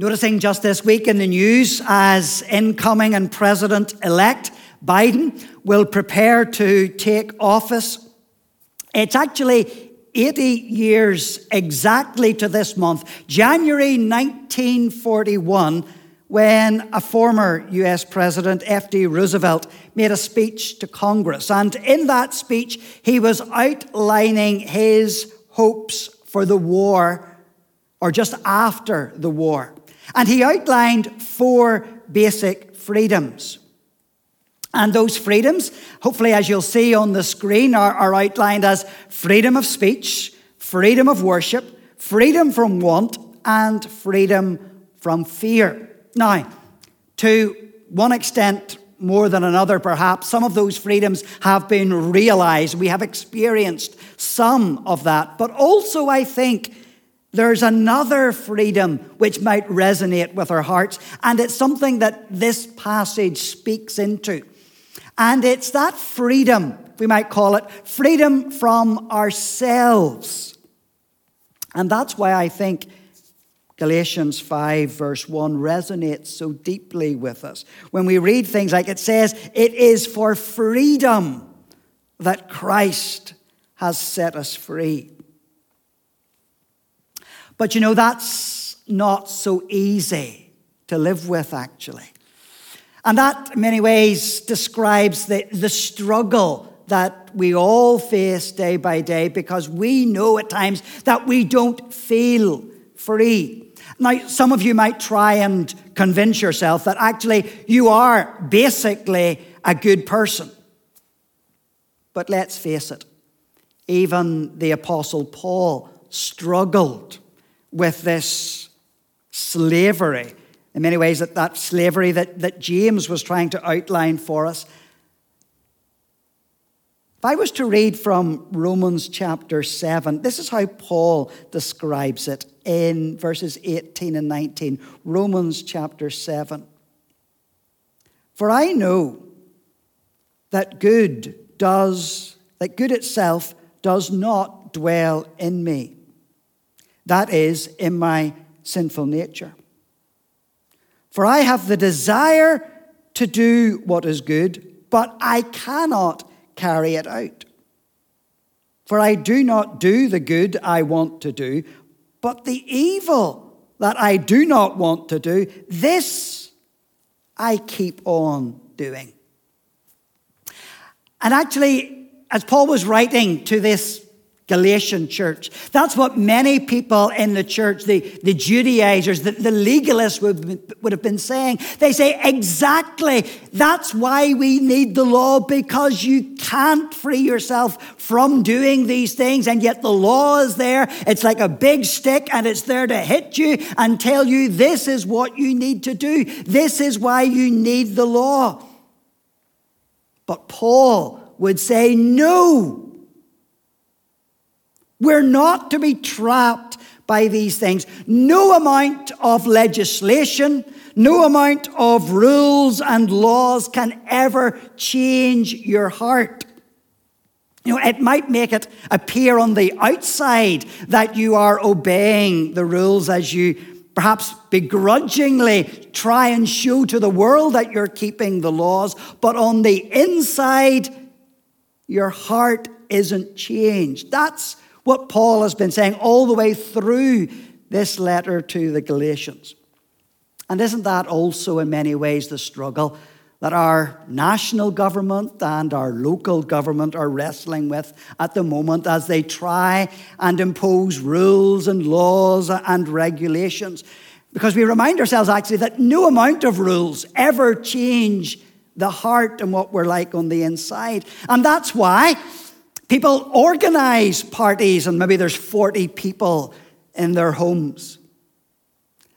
Noticing just this week in the news as incoming and President elect Biden will prepare to take office. It's actually 80 years exactly to this month, January 1941, when a former US President, F.D. Roosevelt, made a speech to Congress. And in that speech, he was outlining his hopes for the war or just after the war. And he outlined four basic freedoms. And those freedoms, hopefully, as you'll see on the screen, are, are, outlined as freedom of speech, freedom of worship, freedom from want, and freedom from fear. Now, to one extent more than another, perhaps, some of those freedoms have been realized. We have experienced some of that. But also, I think there's another freedom which might resonate with our hearts, and it's something that this passage speaks into. And it's that freedom, we might call it, freedom from ourselves. And that's why I think Galatians 5, verse 1 resonates so deeply with us. When we read things like it says, it is for freedom that Christ has set us free. But you know, that's not so easy to live with, actually. And that, in many ways, describes the, the struggle that we all face day by day because we know at times that we don't feel free. Now, some of you might try and convince yourself that actually you are basically a good person. But let's face it, even the Apostle Paul struggled with this slavery. In many ways, that, that slavery that, that James was trying to outline for us. If I was to read from Romans chapter 7, this is how Paul describes it in verses 18 and 19. Romans chapter 7. For I know that good does, that good itself does not dwell in me. That is, in my sinful nature. For I have the desire to do what is good, but I cannot carry it out. For I do not do the good I want to do, but the evil that I do not want to do, this I keep on doing. And actually, as Paul was writing to this Galatian church. That's what many people in the church, the, the Judaizers, the, the legalists would, would have been saying. They say, exactly, that's why we need the law, because you can't free yourself from doing these things, and yet the law is there. It's like a big stick, and it's there to hit you and tell you this is what you need to do. This is why you need the law. But Paul would say, no. We're not to be trapped by these things. No amount of legislation, no amount of rules and laws can ever change your heart. You know, it might make it appear on the outside that you are obeying the rules as you perhaps begrudgingly try and show to the world that you're keeping the laws, but on the inside, your heart isn't changed. That's what Paul has been saying all the way through this letter to the Galatians. And isn't that also, in many ways, the struggle that our national government and our local government are wrestling with at the moment as they try and impose rules and laws and regulations? Because we remind ourselves actually that no amount of rules ever change the heart and what we're like on the inside. And that's why People organize parties, and maybe there's 40 people in their homes.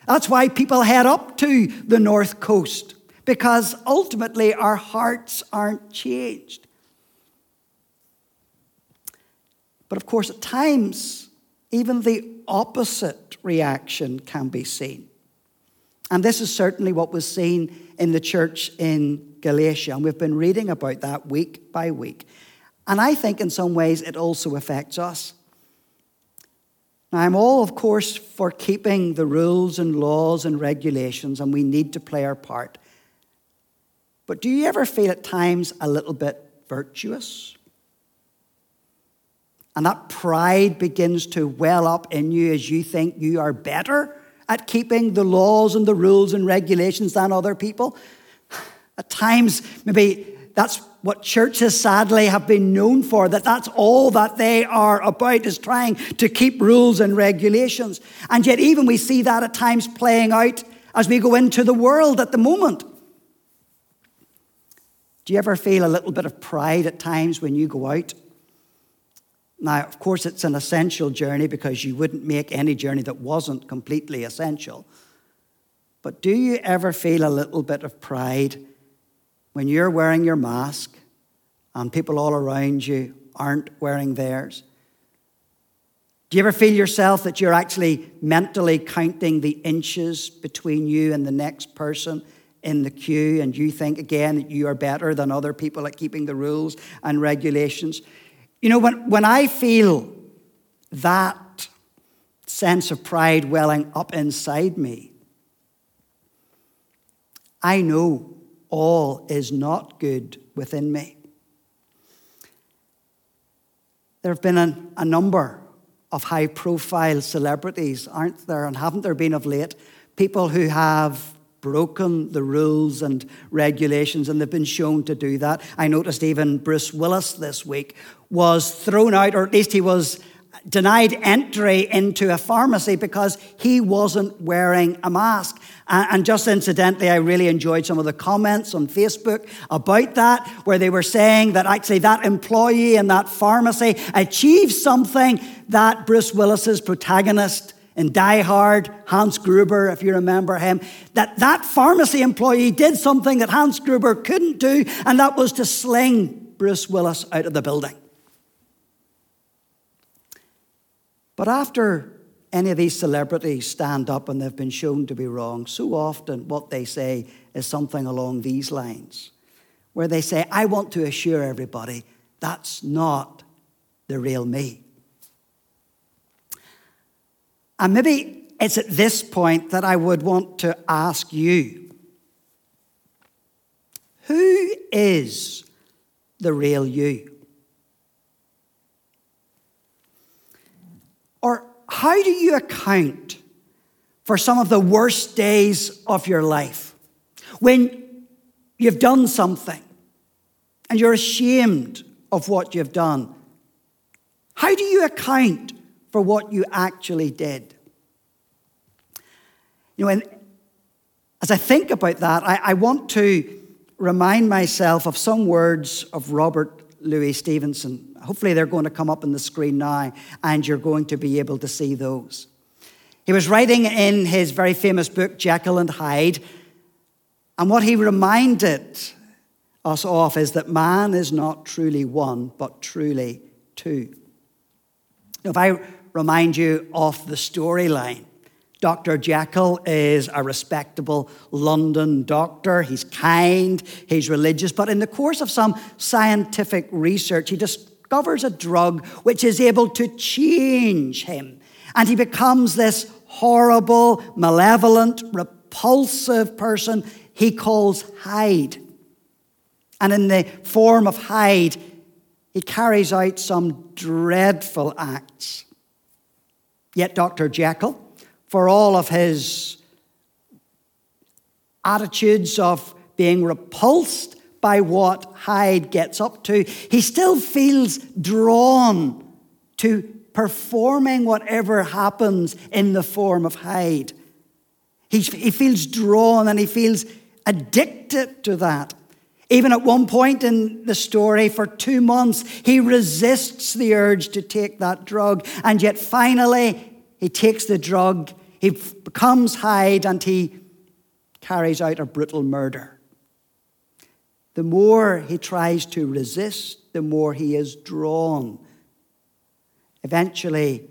That's why people head up to the North Coast, because ultimately our hearts aren't changed. But of course, at times, even the opposite reaction can be seen. And this is certainly what was seen in the church in Galatia. And we've been reading about that week by week. And I think in some ways it also affects us. Now, I'm all, of course, for keeping the rules and laws and regulations, and we need to play our part. But do you ever feel at times a little bit virtuous? And that pride begins to well up in you as you think you are better at keeping the laws and the rules and regulations than other people. At times, maybe that's what churches sadly have been known for, that that's all that they are about is trying to keep rules and regulations. And yet, even we see that at times playing out as we go into the world at the moment. Do you ever feel a little bit of pride at times when you go out? Now, of course, it's an essential journey because you wouldn't make any journey that wasn't completely essential. But do you ever feel a little bit of pride when you're wearing your mask and people all around you aren't wearing theirs? Do you ever feel yourself that you're actually mentally counting the inches between you and the next person in the queue, and you think again that you are better than other people at keeping the rules and regulations? You know, when, when I feel that sense of pride welling up inside me, I know all is not good within me. There have been a, a number of high profile celebrities, aren't there? And haven't there been of late? People who have broken the rules and regulations, and they've been shown to do that. I noticed even Bruce Willis this week was thrown out, or at least he was denied entry into a pharmacy because he wasn't wearing a mask. And just incidentally, I really enjoyed some of the comments on Facebook about that, where they were saying that actually that employee in that pharmacy achieved something that Bruce Willis's protagonist in Die Hard, Hans Gruber, if you remember him, that that pharmacy employee did something that Hans Gruber couldn't do, and that was to sling Bruce Willis out of the building. But after any of these celebrities stand up and they've been shown to be wrong, so often what they say is something along these lines, where they say, I want to assure everybody that's not the real me. And maybe it's at this point that I would want to ask you who is the real you? Or how do you account for some of the worst days of your life? When you've done something and you're ashamed of what you've done, how do you account for what you actually did? You know, and as I think about that, I, I want to remind myself of some words of Robert Louis Stevenson. Hopefully, they're going to come up on the screen now, and you're going to be able to see those. He was writing in his very famous book, Jekyll and Hyde, and what he reminded us of is that man is not truly one, but truly two. If I remind you of the storyline, Dr. Jekyll is a respectable London doctor. He's kind, he's religious, but in the course of some scientific research, he discovers a drug which is able to change him. And he becomes this horrible, malevolent, repulsive person he calls Hyde. And in the form of Hyde, he carries out some dreadful acts. Yet Dr. Jekyll, for all of his attitudes of being repulsed by what Hyde gets up to, he still feels drawn to performing whatever happens in the form of Hyde. He, he feels drawn and he feels addicted to that. Even at one point in the story, for two months, he resists the urge to take that drug. And yet finally, he takes the drug, he becomes Hyde, and he carries out a brutal murder. The more he tries to resist, the more he is drawn. Eventually,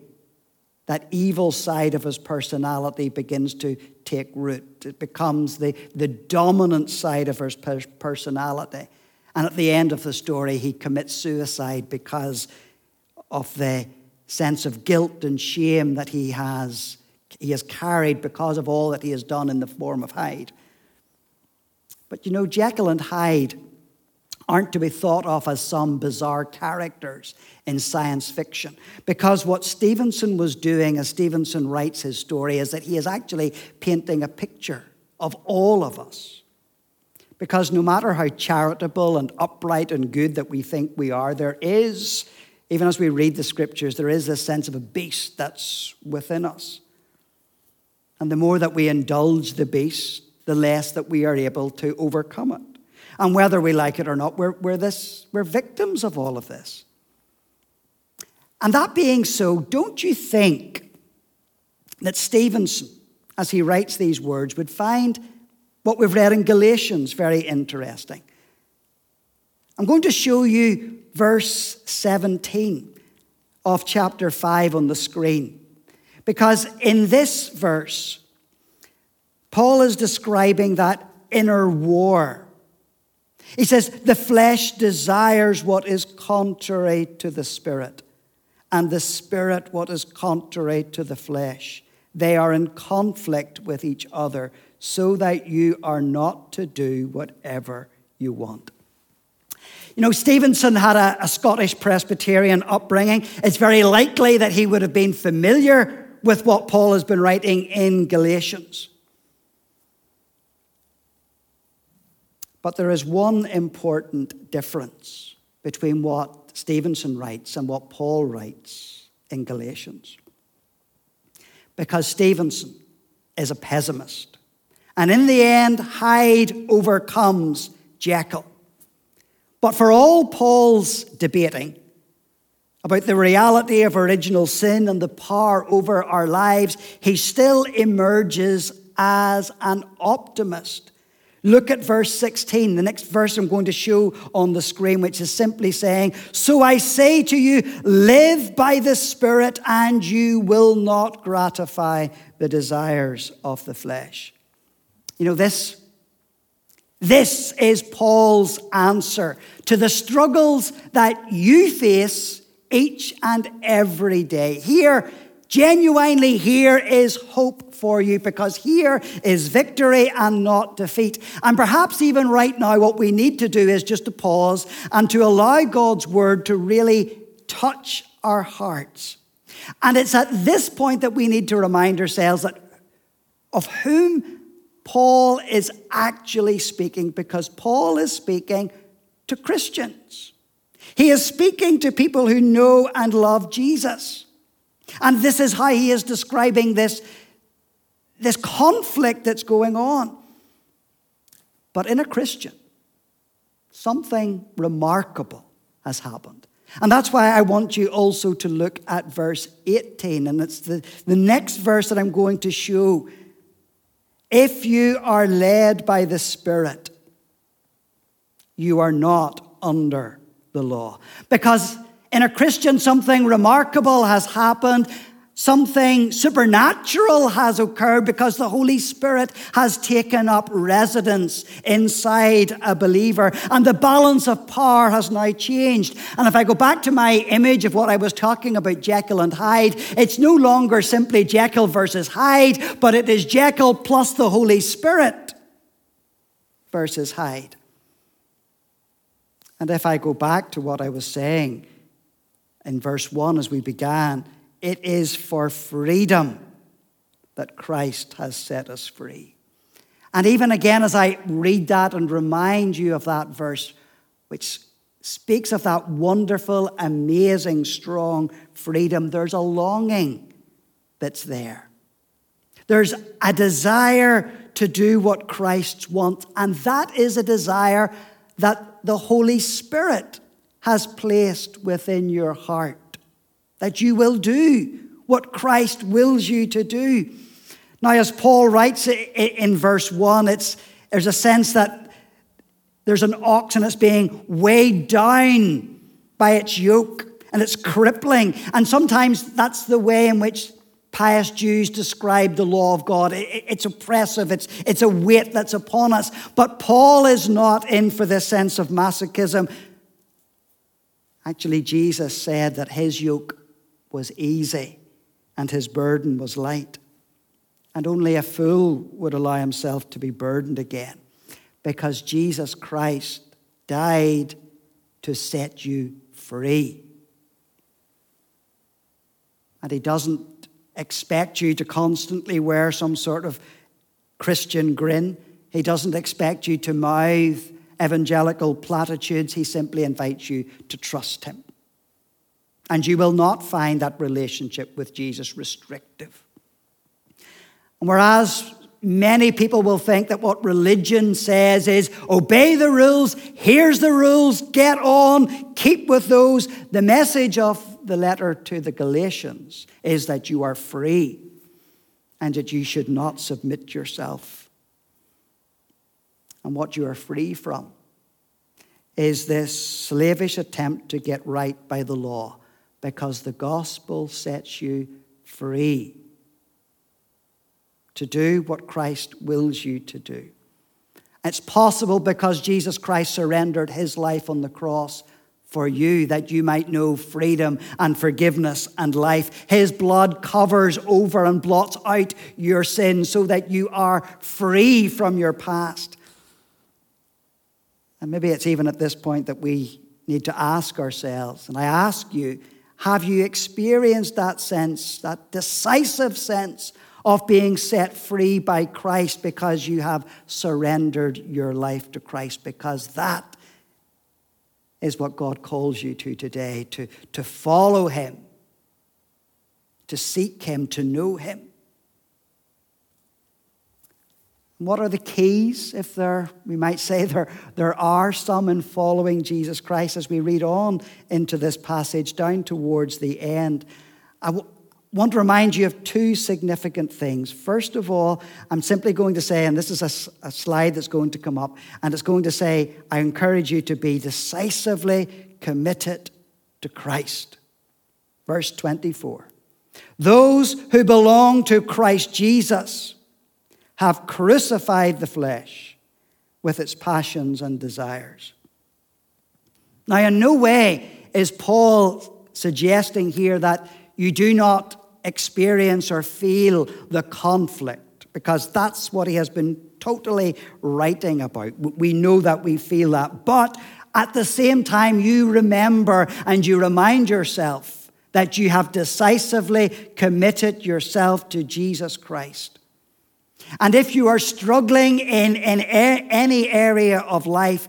that evil side of his personality begins to take root. It becomes the, the dominant side of his personality. And at the end of the story, he commits suicide because of the sense of guilt and shame that he has, he has carried because of all that he has done in the form of Hyde. But you know, Jekyll and Hyde aren't to be thought of as some bizarre characters in science fiction. Because what Stevenson was doing, as Stevenson writes his story, is that he is actually painting a picture of all of us. Because no matter how charitable and upright and good that we think we are, there is, even as we read the scriptures, there is this sense of a beast that's within us. And the more that we indulge the beast, the less that we are able to overcome it. And whether we like it or not, we're, we're, this, we're victims of all of this. And that being so, don't you think that Stevenson, as he writes these words, would find what we've read in Galatians very interesting? I'm going to show you verse 17 of chapter 5 on the screen. Because in this verse, Paul is describing that inner war he says, The flesh desires what is contrary to the spirit, and the spirit what is contrary to the flesh. They are in conflict with each other, so that you are not to do whatever you want. You know, Stevenson had a, a, Scottish Presbyterian upbringing. It's very likely that he would have been familiar with what Paul has been writing in Galatians. But there is one important difference between what Stevenson writes and what Paul writes in Galatians. Because Stevenson is a pessimist. And in the end, Hyde overcomes Jekyll. But for all Paul's debating about the reality of original sin and the power over our lives, he still emerges as an optimist Look at verse 16, the next verse I'm going to show on the screen, which is simply saying, So I say to you, live by the Spirit, and you will not gratify the desires of the flesh. You know, this, this is Paul's answer to the struggles that you face each and every day. Here, Genuinely, here is hope for you because here is victory and not defeat. And perhaps even right now, what we need to do is just to pause and to allow God's word to really touch our hearts. And it's at this point that we need to remind ourselves that of whom Paul is actually speaking because Paul is speaking to Christians. He is speaking to people who know and love Jesus. And this is how he is describing this, this conflict that's going on. But in a Christian, something remarkable has happened. And that's why I want you also to look at verse 18. And it's the, the next verse that I'm going to show. If you are led by the Spirit, you are not under the law. Because in a Christian, something remarkable has happened. Something supernatural has occurred because the Holy Spirit has taken up residence inside a believer, and the balance of power has now changed. And if I go back to my image of what I was talking about, Jekyll and Hyde, it's no longer simply Jekyll versus Hyde, but it is Jekyll plus the Holy Spirit versus Hyde. And if I go back to what I was saying, in verse 1 as we began, it is for freedom that Christ has set us free. And even again, as I read that and remind you of that verse, which speaks of that wonderful, amazing, strong freedom, there's a longing that's there. There's a desire to do what Christ wants, and that is a desire that the Holy Spirit has placed within your heart. That you will do what Christ wills you to do. Now, as Paul writes in verse 1, it's, there's a sense that there's an ox and it's being weighed down by its yoke and it's crippling. And sometimes that's the way in which pious Jews describe the law of God. It's oppressive, it's, it's a weight that's upon us. But Paul is not in for this sense of masochism. Actually, Jesus said that his yoke was easy and his burden was light. And only a fool would allow himself to be burdened again because Jesus Christ died to set you free. And he doesn't expect you to constantly wear some sort of Christian grin. He doesn't expect you to mouth evangelical platitudes. He simply invites you to trust him. And you will not find that relationship with Jesus restrictive. Whereas many people will think that what religion says is obey the rules, here's the rules, get on, keep with those. The message of the letter to the Galatians is that you are free and that you should not submit yourself. And what you are free from is this slavish attempt to get right by the law because the gospel sets you free to do what Christ wills you to do. It's possible because Jesus Christ surrendered his life on the cross for you that you might know freedom and forgiveness and life. His blood covers over and blots out your sins so that you are free from your past. And maybe it's even at this point that we need to ask ourselves, and I ask you, have you experienced that sense, that decisive sense of being set free by Christ because you have surrendered your life to Christ? Because that is what God calls you to today to, to follow Him, to seek Him, to know Him. What are the keys, if there, we might say there, there are some in following Jesus Christ as we read on into this passage down towards the end? I w- want to remind you of two significant things. First of all, I'm simply going to say, and this is a, a slide that's going to come up, and it's going to say, I encourage you to be decisively committed to Christ. Verse 24. Those who belong to Christ Jesus have crucified the flesh with its passions and desires. Now, in no way is Paul suggesting here that you do not experience or feel the conflict, because that's what he has been totally writing about. We know that we feel that. But at the same time, you remember and you remind yourself that you have decisively committed yourself to Jesus Christ. And if you are struggling in, in a, any area of life,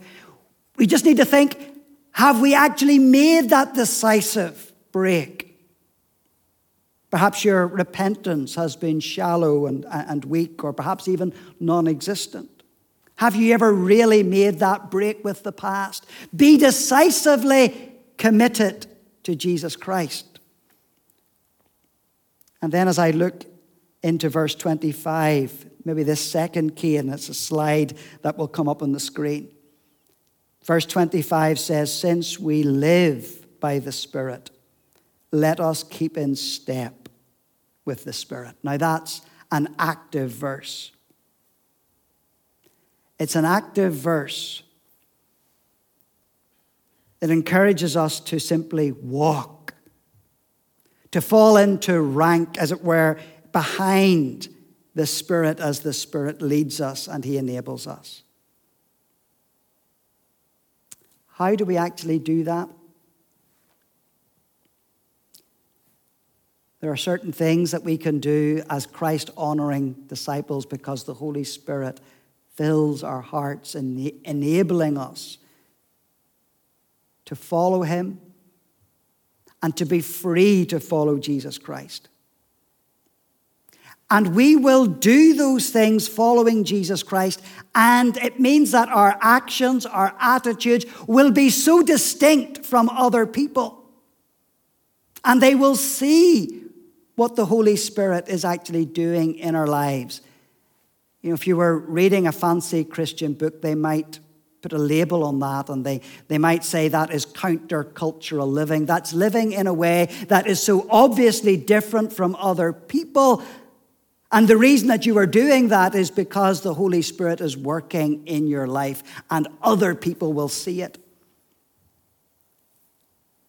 we just need to think have we actually made that decisive break? Perhaps your repentance has been shallow and, and weak, or perhaps even non existent. Have you ever really made that break with the past? Be decisively committed to Jesus Christ. And then, as I look into verse 25, maybe this second key, and it's a slide that will come up on the screen. Verse 25 says, Since we live by the Spirit, let us keep in step with the Spirit. Now, that's an active verse. It's an active verse that encourages us to simply walk, to fall into rank, as it were, behind the Spirit as the Spirit leads us and He enables us. How do we actually do that? There are certain things that we can do as Christ honoring disciples because the Holy Spirit fills our hearts, and enabling us to follow Him and to be free to follow Jesus Christ. And we will do those things following Jesus Christ. And it means that our actions, our attitudes will be so distinct from other people. And they will see what the Holy Spirit is actually doing in our lives. You know, if you were reading a fancy Christian book, they might put a label on that and they, they might say that is countercultural living. That's living in a way that is so obviously different from other people. And the reason that you are doing that is because the Holy Spirit is working in your life and other people will see it.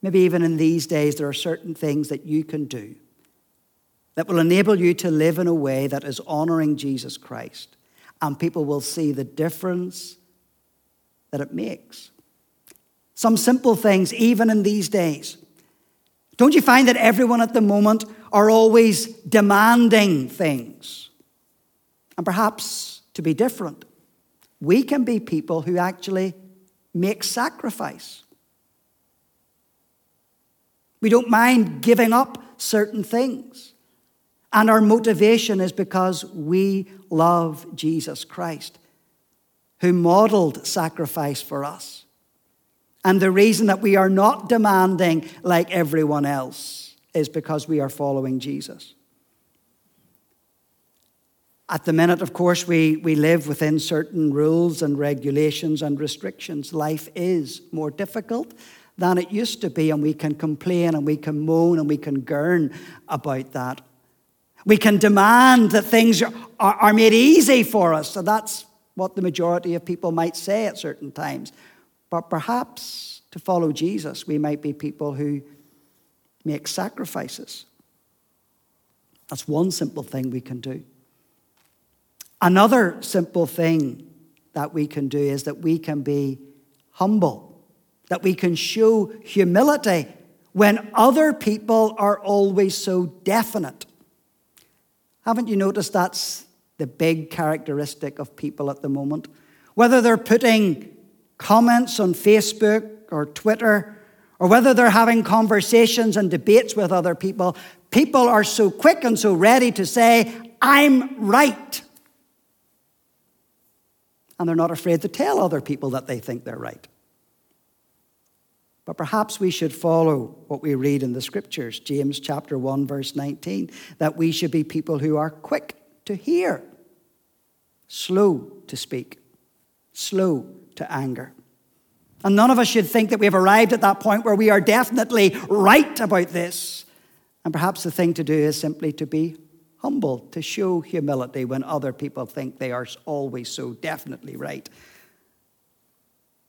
maybe even in these days, there are certain things that you can do that will enable you to live in a way that is honoring Jesus Christ. And people will see the difference that it makes. Some simple things, even in these days. Don't you find that everyone at the moment are always demanding things? And perhaps to be different, we can be people who actually make sacrifice. We don't mind giving up certain things. And our motivation is because we love Jesus Christ, who modeled sacrifice for us. And the reason that we are not demanding like everyone else is because we are following Jesus. At the minute, of course, we, we live within certain rules and regulations and restrictions. Life is more difficult than it used to be, and we can complain and we can moan and we can gurn about that. We can demand that things are, are made easy for us. So that's what the majority of people might say at certain times. But perhaps to follow Jesus, we might be people who make sacrifices. That's one simple thing we can do. Another simple thing that we can do is that we can be humble, that we can show humility when other people are always so definite. Haven't you noticed that's the big characteristic of people at the moment? Whether they're putting comments on Facebook or Twitter, or whether they're having conversations and debates with other people, people are so quick and so ready to say, I'm right and they're not afraid to tell other people that they think they're right. But perhaps we should follow what we read in the scriptures, James chapter 1 verse 19, that we should be people who are quick to hear, slow to speak, slow to anger. And none of us should think that we have arrived at that point where we are definitely right about this. And perhaps the thing to do is simply to be humble, to show humility when other people think they are always so definitely right.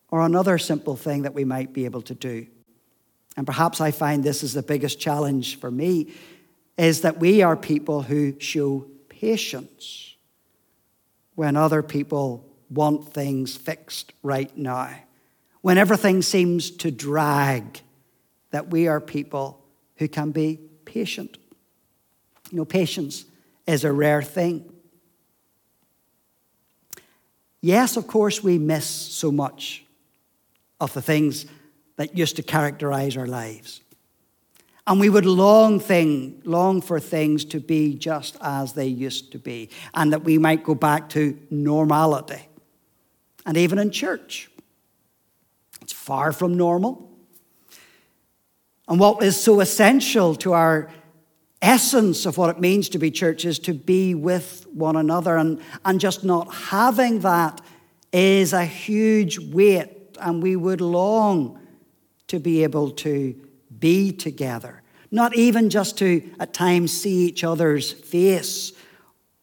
Or another simple thing that we might be able to do, and perhaps I find this is the biggest challenge for me, is that we are people who show patience when other people want things fixed right now. When everything seems to drag, that we are people who can be patient. You know, patience is a rare thing. Yes, of course, we miss so much of the things that used to characterize our lives. And we would long, thing, long for things to be just as they used to be, and that we might go back to normality. And even in church, it's far from normal. And what is so essential to our essence of what it means to be church is to be with one another. And, and just not having that is a huge weight. And we would long to be able to be together. Not even just to at times see each other's face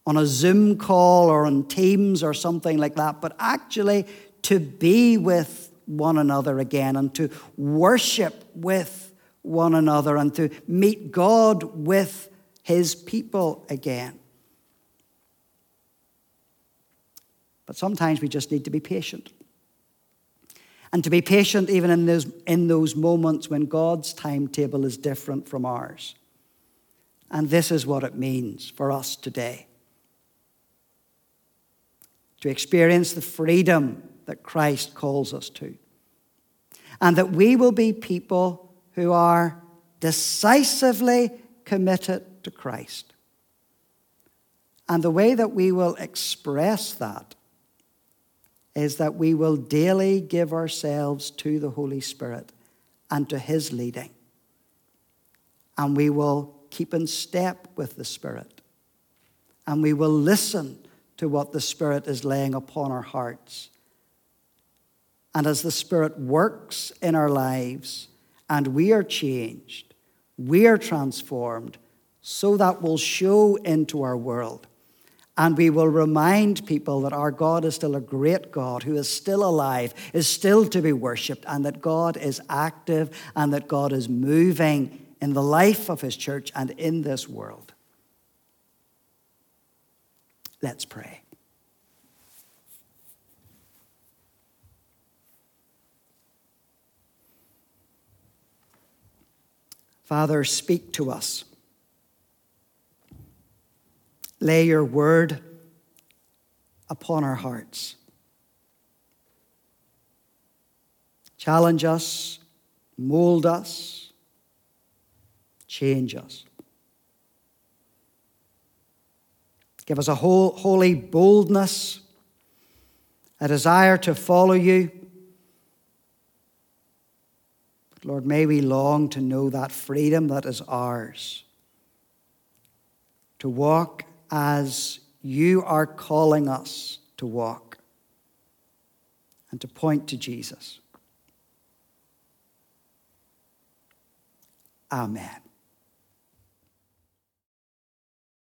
on a Zoom call or on Teams or something like that, but actually to be with one another again and to worship with one another and to meet God with his people again. But sometimes we just need to be patient. And to be patient even in those, in those moments when God's timetable is different from ours. And this is what it means for us today to experience the freedom that Christ calls us to. And that we will be people who are decisively committed to Christ. And the way that we will express that is that we will daily give ourselves to the Holy Spirit and to His leading. And we will keep in step with the Spirit. And we will listen to what the Spirit is laying upon our hearts. And as the Spirit works in our lives, and we are changed, we are transformed, so that will show into our world. And we will remind people that our God is still a great God who is still alive, is still to be worshipped, and that God is active and that God is moving in the life of his church and in this world. Let's pray. Father, speak to us. Lay your word upon our hearts. Challenge us, mold us, change us. Give us a whole, holy boldness, a desire to follow you. But Lord, may we long to know that freedom that is ours, to walk as you are calling us to walk and to point to Jesus. Amen.